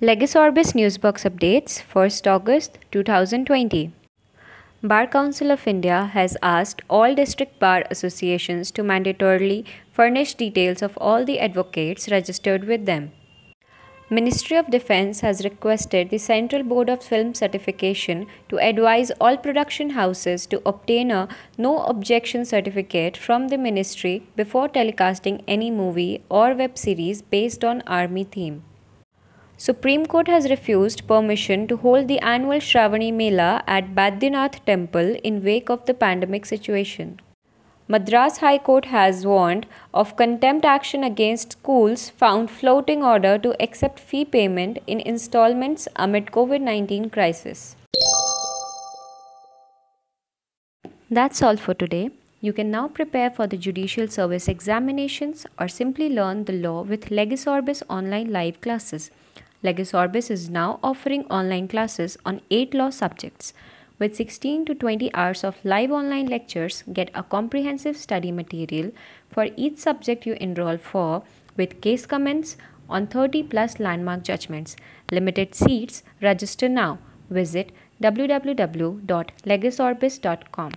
Legis Orbis Newsbox Updates 1st August 2020. Bar Council of India has asked all district bar associations to mandatorily furnish details of all the advocates registered with them. Ministry of Defence has requested the Central Board of Film Certification to advise all production houses to obtain a no objection certificate from the ministry before telecasting any movie or web series based on army theme. Supreme Court has refused permission to hold the annual Shravani Mela at Baidyanath temple in wake of the pandemic situation. Madras High Court has warned of contempt action against schools found floating order to accept fee payment in installments amid COVID-19 crisis. That's all for today. You can now prepare for the judicial service examinations or simply learn the law with Legis Orbis online live classes. Legis Orbis is now offering online classes on 8 law subjects. With 16 to 20 hours of live online lectures, get a comprehensive study material for each subject you enroll for with case comments on 30 plus landmark judgments. Limited seats, register now. Visit www.legisorbis.com.